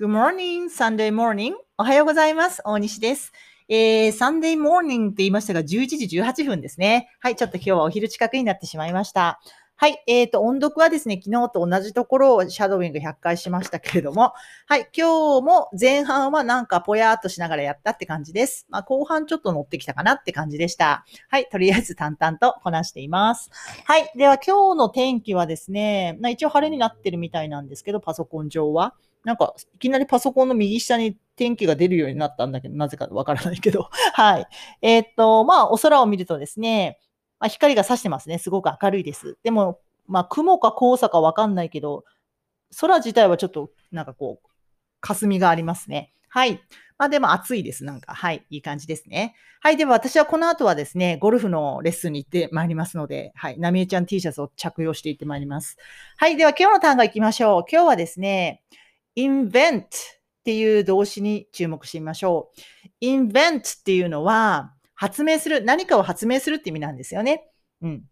Good morning, Sunday morning. おはようございます。大西です。えー、Sunday morning って言いましたが、11時18分ですね。はい、ちょっと今日はお昼近くになってしまいました。はい、えーと、音読はですね、昨日と同じところをシャドウィング100回しましたけれども、はい、今日も前半はなんかぽやーっとしながらやったって感じです。まあ、後半ちょっと乗ってきたかなって感じでした。はい、とりあえず淡々とこなしています。はい、では今日の天気はですね、まあ、一応晴れになってるみたいなんですけど、パソコン上は。なんか、いきなりパソコンの右下に天気が出るようになったんだけど、なぜかわからないけど。はい。えーっと、まあ、お空を見るとですね、まあ、光が差してますね。すごく明るいです。でも、まあ、雲か黄砂かわかんないけど、空自体はちょっと、なんかこう、霞がありますね。はい。まあでも暑いです。なんか。はい。いい感じですね。はい。では私はこの後はですね、ゴルフのレッスンに行ってまいりますので、はい。なみえちゃん T シャツを着用していってまいります。はい。では今日の単語行きましょう。今日はですね、invent っていう動詞に注目してみましょう。invent っていうのは、発明する、何かを発明するって意味なんですよね。うん。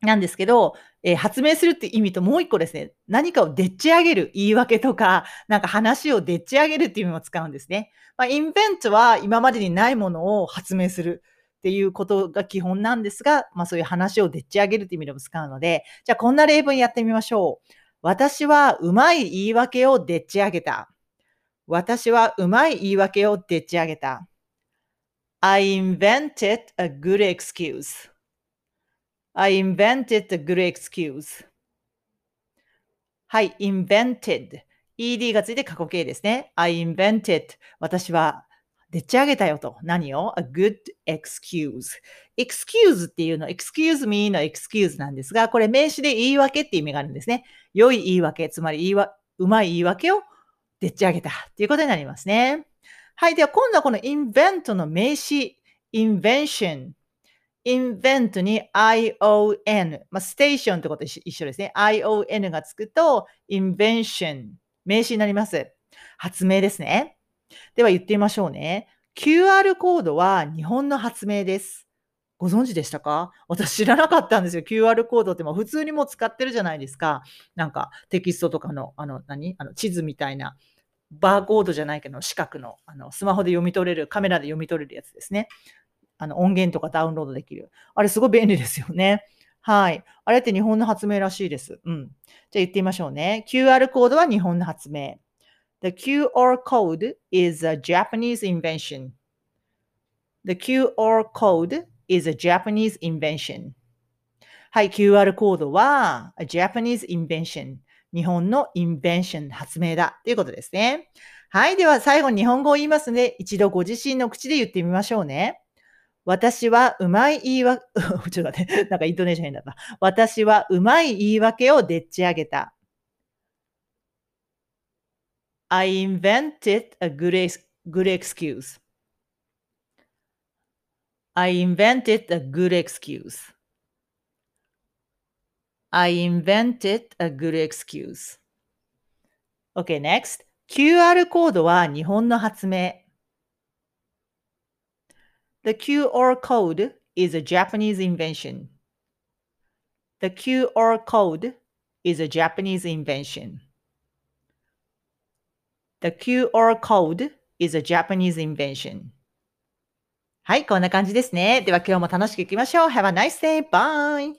なんですけど、えー発明するって意味ともう一個ですね、何かをでっち上げる言い訳とか、なんか話をでっち上げるっていう意味も使うんですね。まあ、invent は今までにないものを発明するっていうことが基本なんですが、まあそういう話をでっち上げるっていう意味でも使うので、じゃあこんな例文やってみましょう。私はうまい言い訳をでっち上げた。私はうまい言い訳をでっち上げた。I invented a good excuse. I invented a good excuse. はい、invented。ed がついて過去形ですね。I invented. 私はでっち上げたよと。何を ?a good excuse. excuse っていうの、excuse me の excuse なんですが、これ名詞で言い訳って意味があるんですね。良い言い訳、つまり言いわうまい言い訳をでっち上げたっていうことになりますね。はい。では今度はこの invent の名詞、invention。invent に ion。まあ、ステーションってこと一緒一緒ですね。ion がつくと invention。名詞になります。発明ですね。では言ってみましょうね。QR コードは日本の発明です。ご存知でしたか？私知らなかったんですよ。QR コードってもう普通にもう使ってるじゃないですか。なんかテキストとかの、あの、何？あの地図みたいな、バーコードじゃないけど、四角の、あの、スマホで読み取れる、カメラで読み取れるやつですね。あの、音源とかダウンロードできる。あれすごい便利ですよね。はい。あれって日本の発明らしいです。うん。じゃあ言ってみましょうね。QR コードは日本の発明。The QR code is a Japanese invention. The QR code is a Japanese invention. はい、QR コードは a Japanese invention。日本の invention 発明だということですね。はい、では最後に日本語を言いますので、一度ご自身の口で言ってみましょうね。私はうまい言い訳、ちょっと待って、なんかイントネーション変だった。私はうまい言い訳をでっち上げた。I invented a good, ex- good excuse. I invented a good excuse. I invented a good excuse. Okay, next. QR コードは日本の発明。The QR code is a Japanese invention. The QR code is a Japanese invention. The QR code is a Japanese invention. はい、こんな感じですね。では今日も楽しくいきましょう。Have a nice day. Bye!